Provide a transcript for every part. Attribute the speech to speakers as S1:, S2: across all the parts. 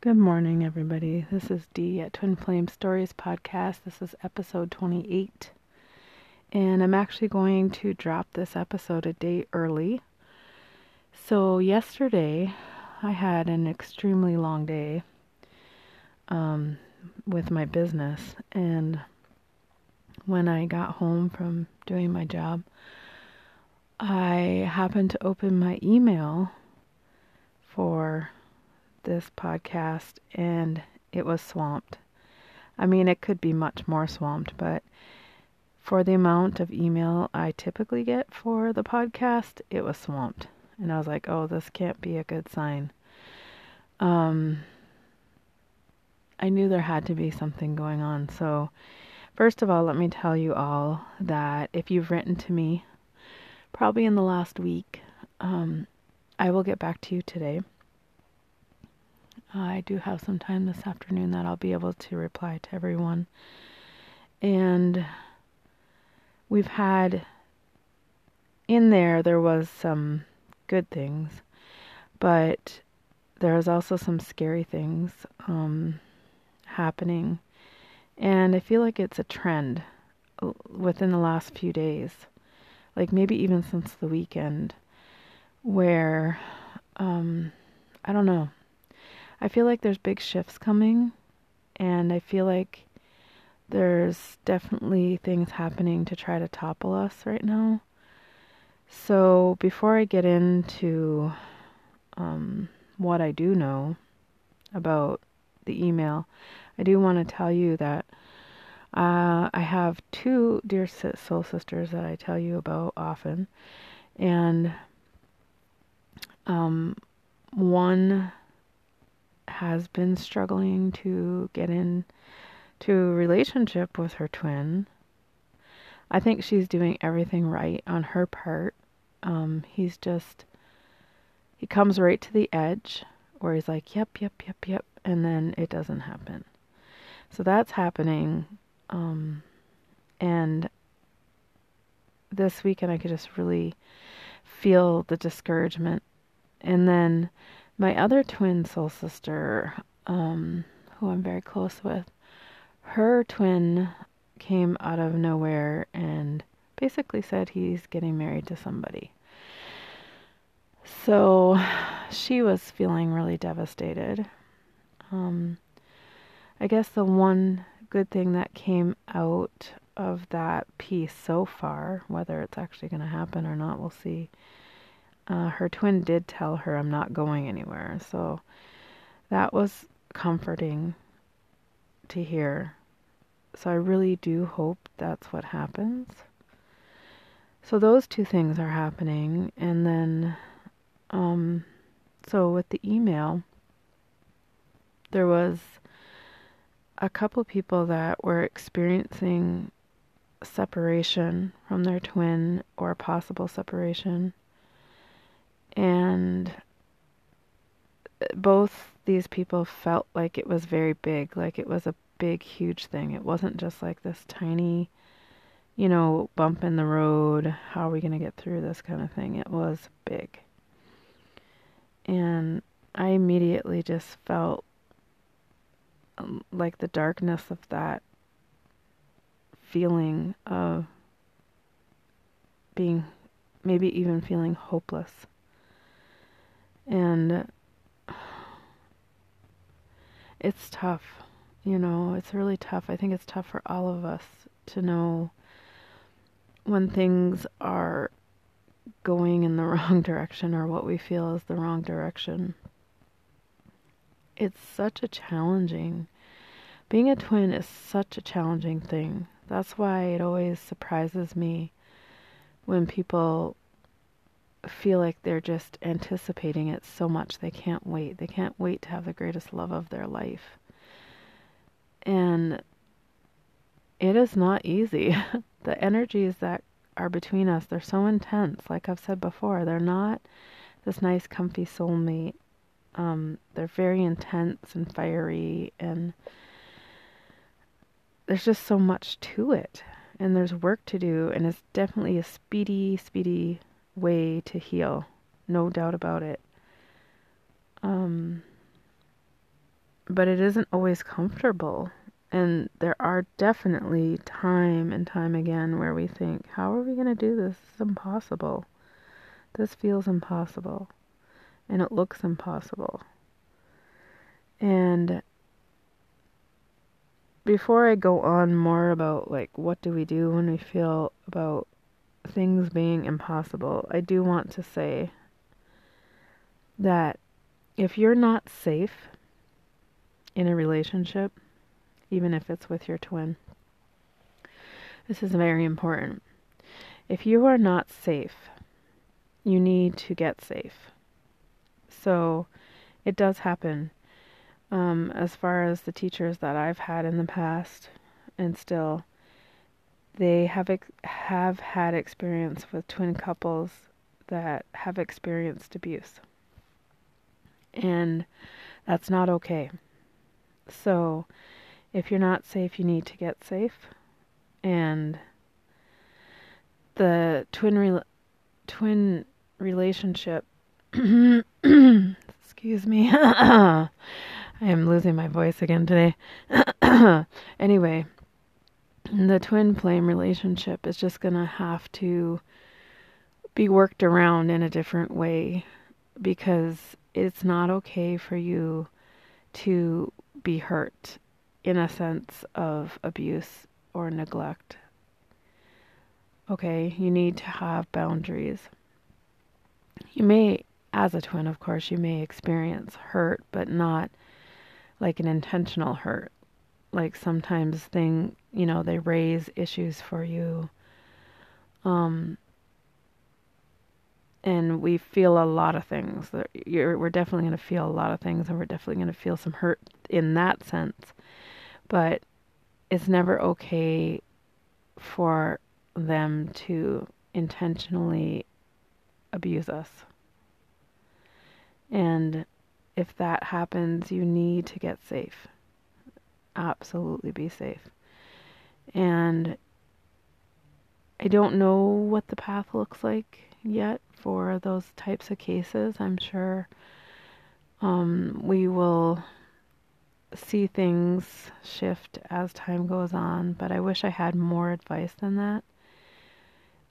S1: Good morning, everybody. This is Dee at Twin Flame Stories Podcast. This is episode 28. And I'm actually going to drop this episode a day early. So, yesterday, I had an extremely long day um, with my business. And when I got home from doing my job, I happened to open my email for this podcast and it was swamped. I mean, it could be much more swamped, but for the amount of email I typically get for the podcast, it was swamped. And I was like, oh, this can't be a good sign. Um, I knew there had to be something going on. So, first of all, let me tell you all that if you've written to me, probably in the last week, um, I will get back to you today. I do have some time this afternoon that I'll be able to reply to everyone. And we've had in there, there was some good things, but there was also some scary things um, happening. And I feel like it's a trend uh, within the last few days, like maybe even since the weekend, where um, I don't know I feel like there's big shifts coming, and I feel like there's definitely things happening to try to topple us right now. So before I get into um, what I do know about the email, I do want to tell you that uh, I have two dear soul sisters that I tell you about often, and um, one has been struggling to get in to a relationship with her twin. I think she's doing everything right on her part. Um, he's just he comes right to the edge where he's like, "Yep, yep, yep, yep," and then it doesn't happen. So that's happening. Um, and this weekend, I could just really feel the discouragement. And then my other twin soul sister, um, who I'm very close with, her twin came out of nowhere and basically said he's getting married to somebody. So she was feeling really devastated. Um, I guess the one good thing that came out of that piece so far, whether it's actually going to happen or not, we'll see, uh, her twin did tell her, I'm not going anywhere. So that was comforting to hear. So I really do hope that's what happens. So those two things are happening. And then, um, so with the email, there was a couple people that were experiencing separation from their twin or possible separation and both these people felt like it was very big, like it was a big, huge thing. It wasn't just like this tiny, you know, bump in the road. How are we going to get through this kind of thing? It was big. And I immediately just felt um, like the darkness of that feeling of being maybe even feeling hopeless. And it's tough, you know, it's really tough. I think it's tough for all of us to know when things are going in the wrong direction or what we feel is the wrong direction. It's such a challenging being a twin is such a challenging thing. That's why it always surprises me when people feel like they're just anticipating it so much they can't wait. They can't wait to have the greatest love of their life. And it is not easy. the energies that are between us, they're so intense. Like I've said before, they're not this nice, comfy soulmate. Um, they're very intense and fiery, and there's just so much to it. And there's work to do, and it's definitely a speedy, speedy way to heal, no doubt about it. Um, but it isn't always comfortable. And there are definitely time and time again where we think, how are we going to do this? It's impossible. This feels impossible. And it looks impossible. And before I go on more about like what do we do when we feel about things being impossible, I do want to say that if you're not safe in a relationship, even if it's with your twin, this is very important. If you are not safe, you need to get safe. So it does happen. Um, as far as the teachers that I've had in the past, and still, they have ex- have had experience with twin couples that have experienced abuse, and that's not okay. So, if you're not safe, you need to get safe, and the twin re- twin relationship. excuse me. I am losing my voice again today. anyway, the twin flame relationship is just going to have to be worked around in a different way because it's not okay for you to be hurt in a sense of abuse or neglect. Okay, you need to have boundaries. You may, as a twin, of course, you may experience hurt, but not like an intentional hurt. Like sometimes thing, you know, they raise issues for you. Um, and we feel a lot of things. We're definitely going to feel a lot of things, and we're definitely going to feel some hurt in that sense. But it's never okay for them to intentionally abuse us. And if that happens, you need to get safe. Absolutely be safe. And I don't know what the path looks like yet for those types of cases. I'm sure um, we will see things shift as time goes on, but I wish I had more advice than that.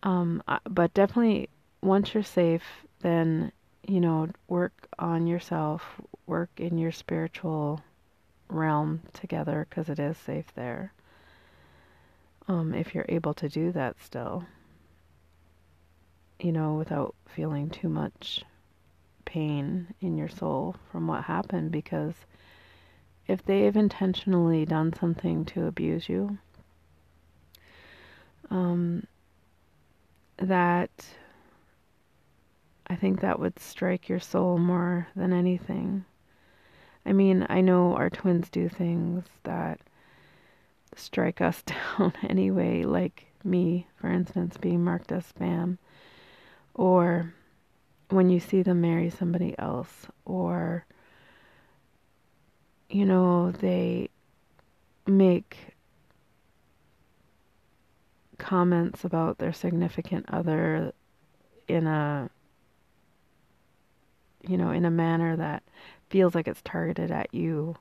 S1: Um, but definitely, once you're safe, then you know, work on yourself, work in your spiritual realm together because it is safe there. Um, if you're able to do that still, you know, without feeling too much pain in your soul from what happened, because if they've intentionally done something to abuse you, um, that I think that would strike your soul more than anything. I mean, I know our twins do things that strike us down anyway, like me, for instance, being marked as spam, or when you see them marry somebody else, or, you know, they make comments about their significant other in a you know, in a manner that feels like it's targeted at you.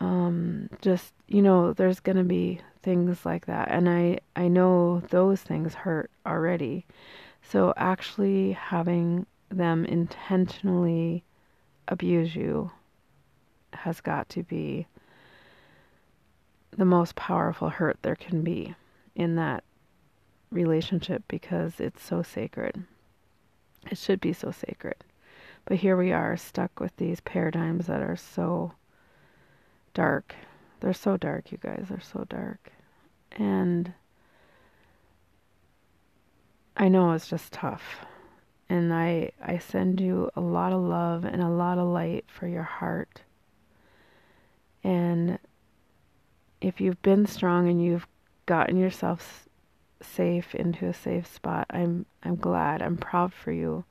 S1: Um, just, you know, there's to be things like that. And I, I know those things hurt already. So actually having them intentionally abuse you has got to be the most powerful hurt there can be in that relationship because it's so sacred. It should be so sacred. But here we are stuck with these paradigms that are so dark. They're so dark, you guys. They're so dark. And I know it's just tough. And I I send you a lot of love and a lot of light for your heart. And if you've been strong and you've gotten yourself safe into a safe spot, I'm I'm glad. I'm proud for you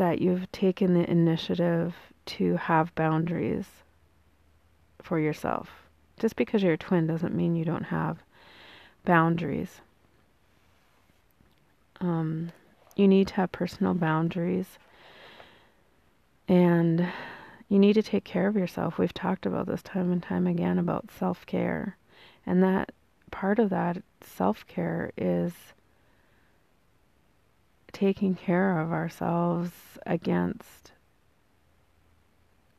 S1: that you've taken the initiative to have boundaries for yourself. Just because you're a twin doesn't mean you don't have boundaries. Um, you need to have personal boundaries. And you need to take care of yourself. We've talked about this time and time again about self care. And that part of that self care is taking care of ourselves against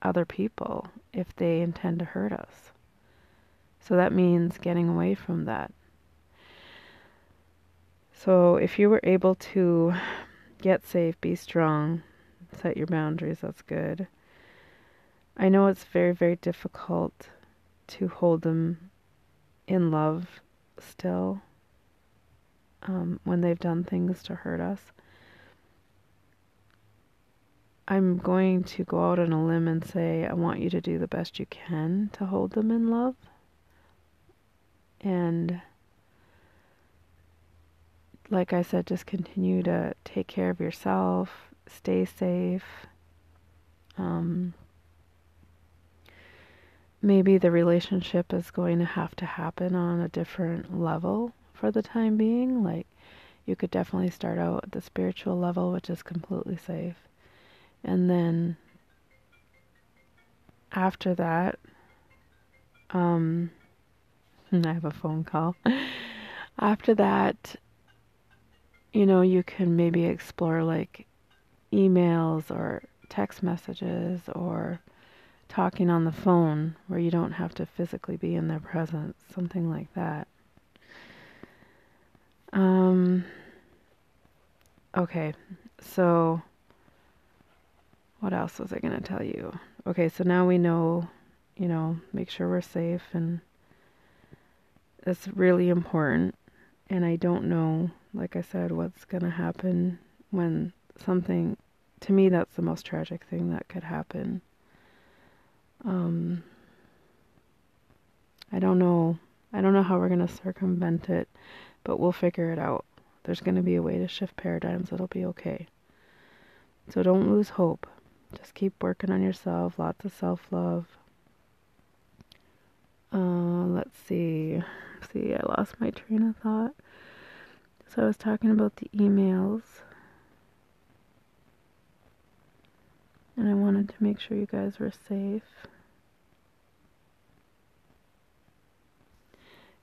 S1: other people if they intend to hurt us. So that means getting away from that. So if you were able to get safe, be strong, set your boundaries, that's good. I know it's very, very difficult to hold them in love still um, when they've done things to hurt us. I'm going to go out on a limb and say I want you to do the best you can to hold them in love. And like I said, just continue to take care of yourself, stay safe. Um, maybe the relationship is going to have to happen on a different level for the time being. Like, you could definitely start out at the spiritual level, which is completely safe. And then after that, um, I have a phone call. after that, you know, you can maybe explore like emails or text messages or talking on the phone where you don't have to physically be in their presence, something like that. Um, okay, so what else was I going to tell you? Okay, so now we know, you know, make sure we're safe, and it's really important. And I don't know, like I said, what's going to happen when something, to me, that's the most tragic thing that could happen. Um, I don't know. I don't know how we're going to circumvent it, but we'll figure it out. There's going to be a way to shift paradigms. It'll be okay. So don't lose hope. Just keep working on yourself, lots of self love. Uh, let's see. See, I lost my train of thought. So I was talking about the emails. And I wanted to make sure you guys were safe.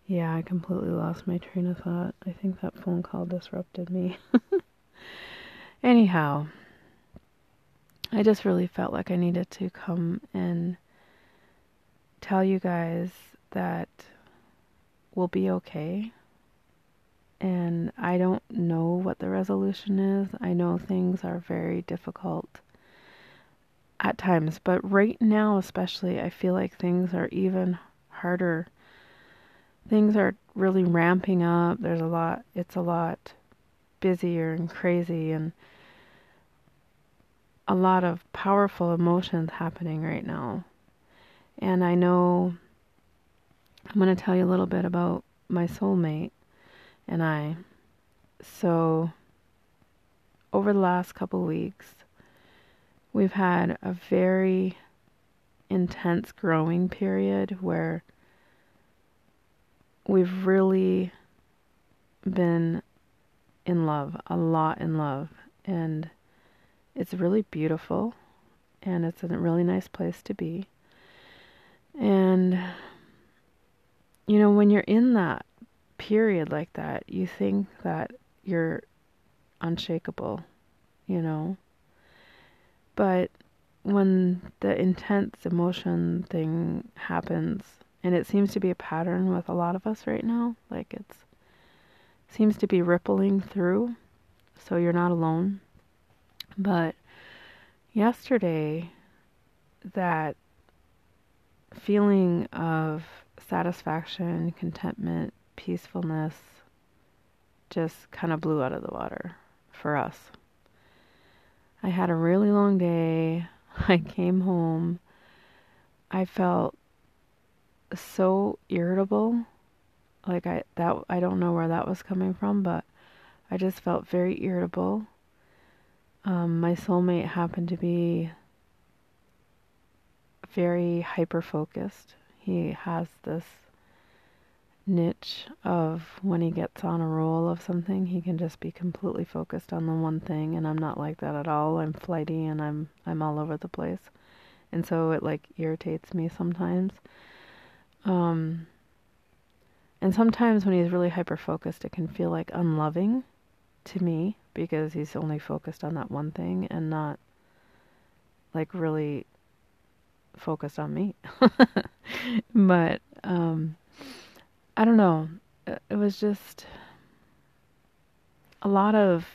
S1: Yeah, I completely lost my train of thought. I think that phone call disrupted me. Anyhow, I just really felt like I needed to come and tell you guys that we'll be okay. And I don't know what the resolution is. I know things are very difficult at times, but right now, especially, I feel like things are even harder. Things are really ramping up. There's a lot, it's a lot busier and crazy, and a lot of powerful emotions happening right now. And I know I'm going to tell you a little bit about my soulmate and I. So, over the last couple weeks, we've had a very intense growing period where we've really been in love, a lot in love. And it's really beautiful and it's a really nice place to be. And, you know, when you're in that period like that, you think that you're unshakable, you know. But when the intense emotion thing happens, and it seems to be a pattern with a lot of us right now, like it's seems to be rippling through, so you're not alone. But yesterday, that feeling of satisfaction, contentment, peacefulness just kind of blew out of the water for us. I had a really long day. I came home. I felt so irritable. Like I that I don't know where that was coming from, but I just felt very irritable. Um, my soulmate happened to be very hyper focused. He has this niche of when he gets on a roll of something, he can just be completely focused on the one thing and I'm not like that at all. I'm flighty and I'm I'm all over the place. and so it like irritates me sometimes. Um, and sometimes when he's really hyper focused, it can feel like unloving to me because he's only focused on that one thing and not like really focused on me. but um, I don't know. It was just a lot of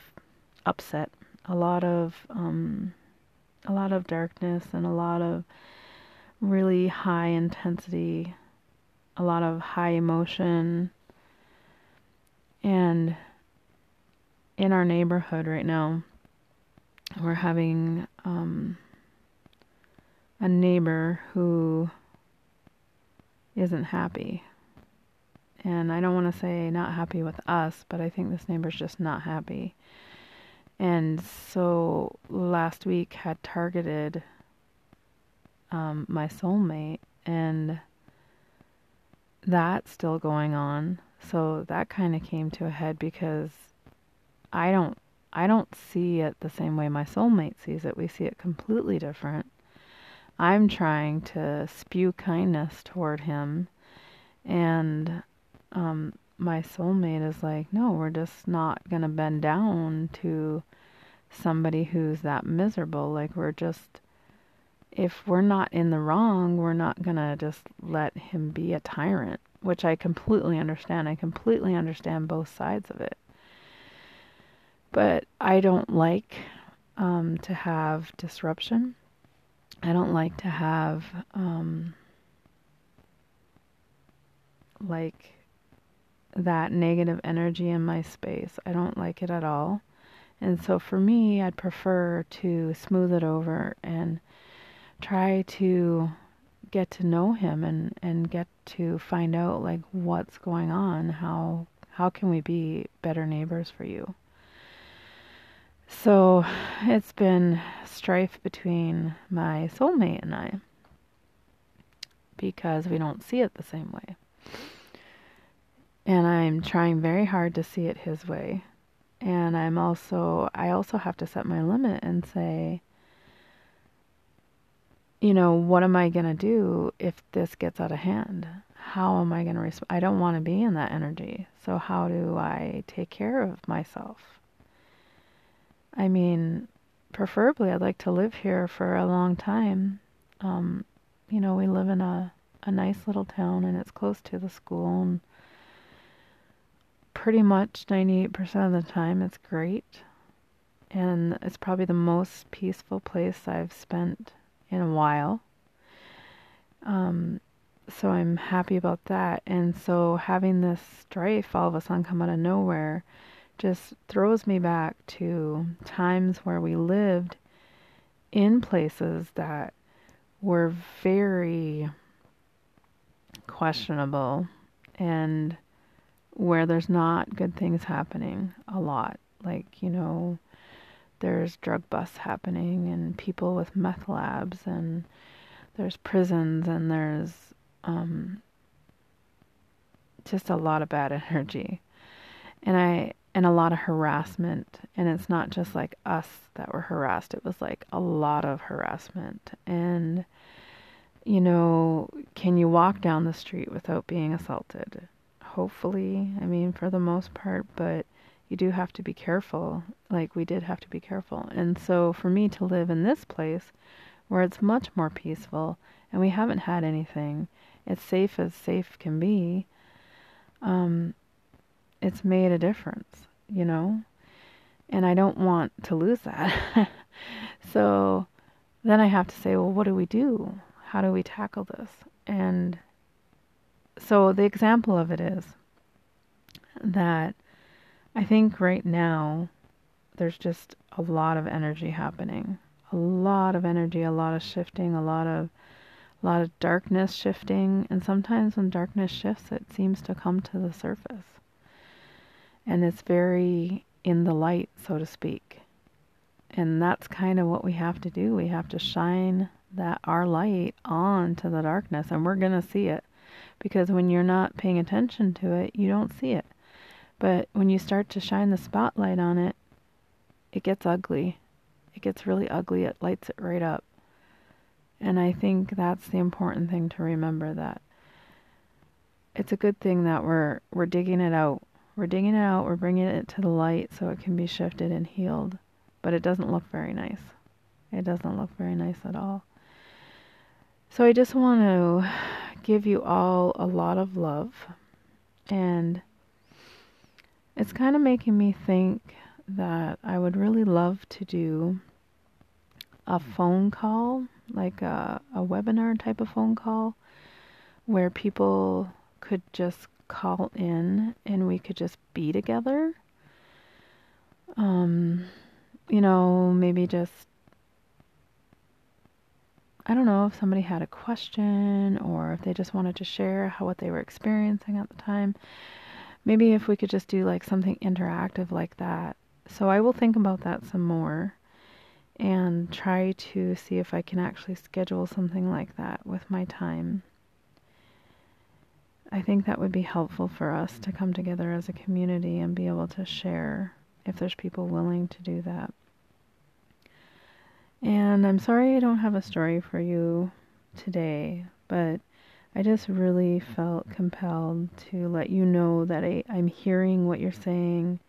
S1: upset, a lot of um, a lot of darkness, and a lot of really high intensity, a lot of high emotion, and in our neighborhood right now, we're having um, a neighbor who isn't happy. And I don't want to say not happy with us, but I think this neighbor's just not happy. And so last week had targeted um, my soulmate, and that's still going on. So that kind of came to a head because I don't I don't see it the same way my soulmate sees it. We see it completely different. I'm trying to spew kindness toward him, and um, my soulmate is like, no, we're just not gonna bend down to somebody who's that miserable. Like we're just, if we're not in the wrong, we're not gonna just let him be a tyrant. Which I completely understand. I completely understand both sides of it. But I don't like um, to have disruption. I don't like to have um, like that negative energy in my space. I don't like it at all. And so for me, I'd prefer to smooth it over and try to get to know him and, and get to find out like what's going on, how how can we be better neighbors for you? So it's been strife between my soulmate and I because we don't see it the same way. And I'm trying very hard to see it his way. And I'm also, I also have to set my limit and say, you know, what am I going to do if this gets out of hand? How am I going to respond? I don't want to be in that energy. So, how do I take care of myself? I mean, preferably, I'd like to live here for a long time. Um, you know, we live in a, a nice little town and it's close to the school. And pretty much 98% of the time it's great. And it's probably the most peaceful place I've spent in a while. Um, so I'm happy about that. And so having this strife all of a sudden come out of nowhere just throws me back to times where we lived in places that were very questionable and where there's not good things happening a lot. Like, you know, there's drug busts happening and people with meth labs and there's prisons and there's um, just a lot of bad energy. And I and a lot of harassment. And it's not just like us that were harassed, it was like a lot of harassment. And, you know, can you walk down the street without being assaulted? Hopefully, I mean, for the most part, but you do have to be careful. Like, we did have to be careful. And so, for me to live in this place where it's much more peaceful and we haven't had anything, it's safe as safe can be. Um, it's made a difference, you know? And I don't want to lose that. so then I have to say, well, what do we do? How do we tackle this? And so the example of it is that I think right now there's just a lot of energy happening. A lot of energy, a lot of shifting, a lot of a lot of darkness shifting, and sometimes when darkness shifts it seems to come to the surface and it's very in the light, so to speak. And that's kind of what we have to do. We have to shine that our light on to the darkness, and we're going to see it. Because when you're not paying attention to it, you don't see it. But when you start to shine the spotlight on it, it gets ugly. It gets really ugly. It lights it right up. And I think that's the important thing to remember that it's a good thing that we're we're digging it out. We're digging it out, we're bringing it to the light so it can be shifted and healed. But it doesn't look very nice. It doesn't look very nice at all. So I just want to give you all a lot of love and it's kind of making me think that I would really love to do a phone call, like a, a webinar type of phone call, where people could just call in and we could just be together. Um, you know, maybe just, I don't know if somebody had a question or if they just wanted to share how what they were experiencing at the time. Maybe if we could just do like something interactive like that. So I will think about that some more and try to see if I can actually schedule something like that with my time. I think that would be helpful for us to come together as a community and be able to share if there's people willing to do that. And I'm sorry I don't have a story for you today, but I just really felt compelled to let you know that I, I'm hearing what you're saying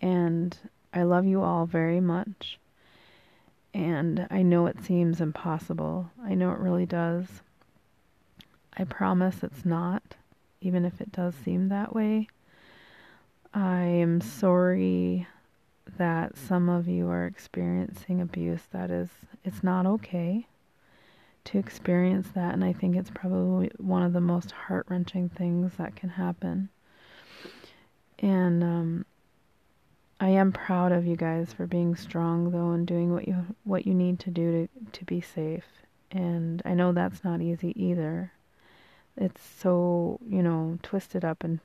S1: and I love you all very much. And I know it seems impossible. I know it really does. I promise it's not, even if it does seem that way. I am sorry that some of you are experiencing abuse. That is, it's not okay to experience that, and I think it's probably one of the most heart wrenching things that can happen. And um, I am proud of you guys for being strong though and doing what you what you need to do to to be safe. And I know that's not easy either. It's so, you know, twisted up and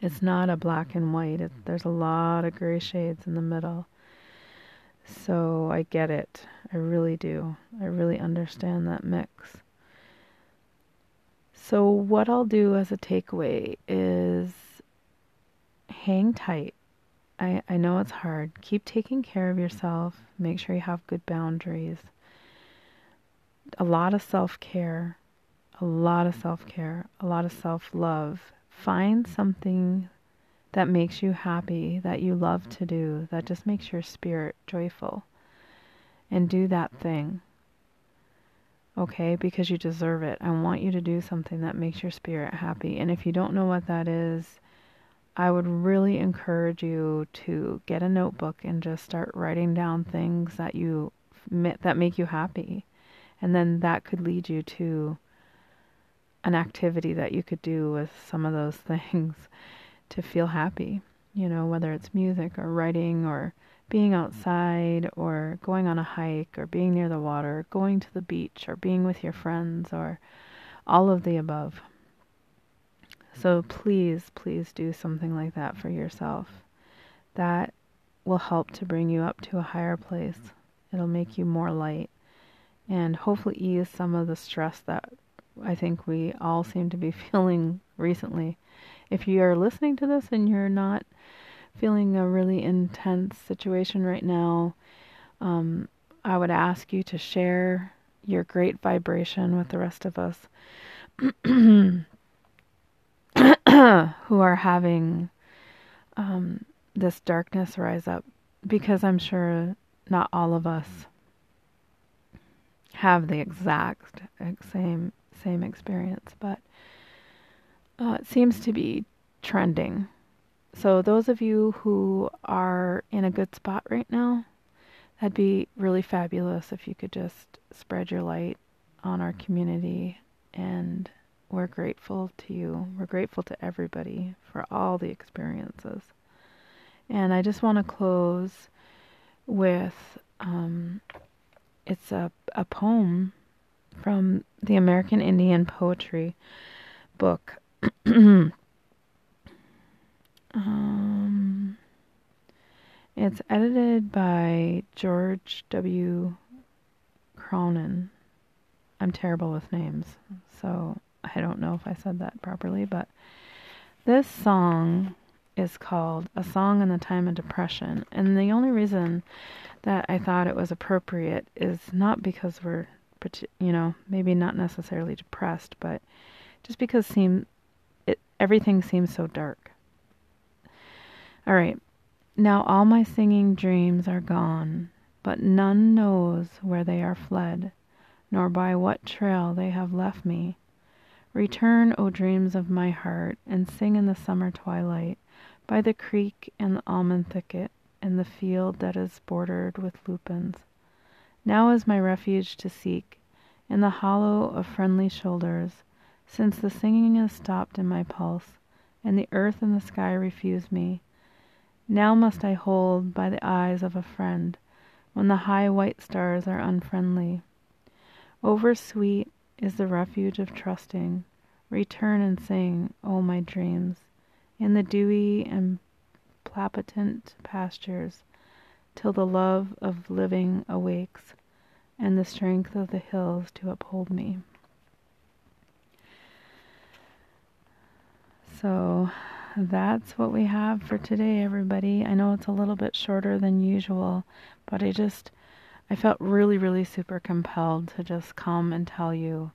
S1: it's not a black and white. It, there's a lot of gray shades in the middle. So I get it. I really do. I really understand that mix. So, what I'll do as a takeaway is hang tight I, I know it's hard. Keep taking care of yourself. Make sure you have good boundaries. A lot of self care, a lot of self care, a lot of self love. Find something that makes you happy, that you love to do, that just makes your spirit joyful. And do that thing. Okay? Because you deserve it. I want you to do something that makes your spirit happy. And if you don't know what that is, I would really encourage you to get a notebook and just start writing down things that you that make you happy. And then that could lead you to an activity that you could do with some of those things to feel happy. You know, whether it's music or writing or being outside or going on a hike or being near the water, going to the beach or being with your friends or all of the above. So please, please do something like that for yourself. That will help to bring you up to a higher place. It'll make you more light and hopefully ease some of the stress that I think we all seem to be feeling recently. If you are listening to this and you're not feeling a really intense situation right now, um, I would ask you to share your great vibration with the rest of us. who are having um, this darkness rise up because I'm sure not all of us have the exact same same experience, but uh, it seems to be trending. So those of you who are in a good spot right now, that'd be really fabulous if you could just spread your light on our community and we're grateful to you. We're grateful to everybody for all the experiences. And I just want to close with um, it's a, a poem from the American Indian Poetry book. um, it's edited by George W. Cronyn. I'm terrible with names, so I don't know if I said that properly, but this song is called A Song in the Time of Depression. And the only reason that I thought it was appropriate is not because we're you know, maybe not necessarily depressed, but just because seem it everything seems so dark. All right. Now all my singing dreams are gone, but none knows where they are fled, nor by what trail they have left me. Return, O dreams of my heart, and sing in the summer twilight, by the creek and the almond thicket, and the field that is bordered with lupins. Now is my refuge to seek, in the hollow of friendly shoulders, since the singing is stopped in my pulse, and the earth and the sky refuse me. Now must I hold by the eyes of a friend, when the high white stars are unfriendly. Over sweet is the refuge of trusting. Return and sing, O my dreams, in the dewy and palpitant pastures till the love of living awakes, and the strength of the hills to uphold me. So that's what we have for today, everybody. I know it's a little bit shorter than usual, but I just, I felt really, really super compelled to just come and tell you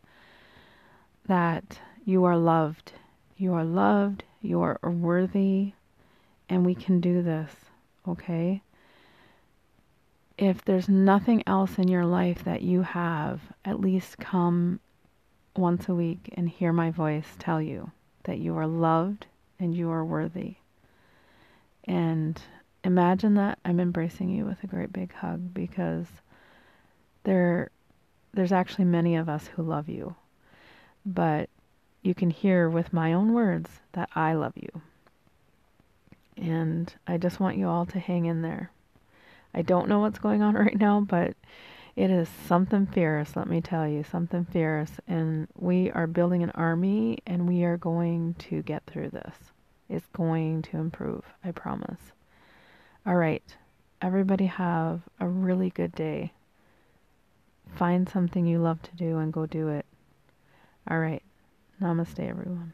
S1: that you are loved. You are loved, you are worthy, and we can do this, okay? If there's nothing else in your life that you have, at least come once a week and hear my voice tell you that you are loved and you are worthy. And imagine that I'm embracing you with a great big hug because there there's actually many of us who love you. But you can hear with my own words that I love you. And I just want you all to hang in there I don't know what's going on right now, but it is something fierce, let me tell you, something fierce. And we are building an army and we are going to get through this. It's going to improve, I promise. All right, everybody have a really good day. Find something you love to do and go do it. All right, namaste, everyone.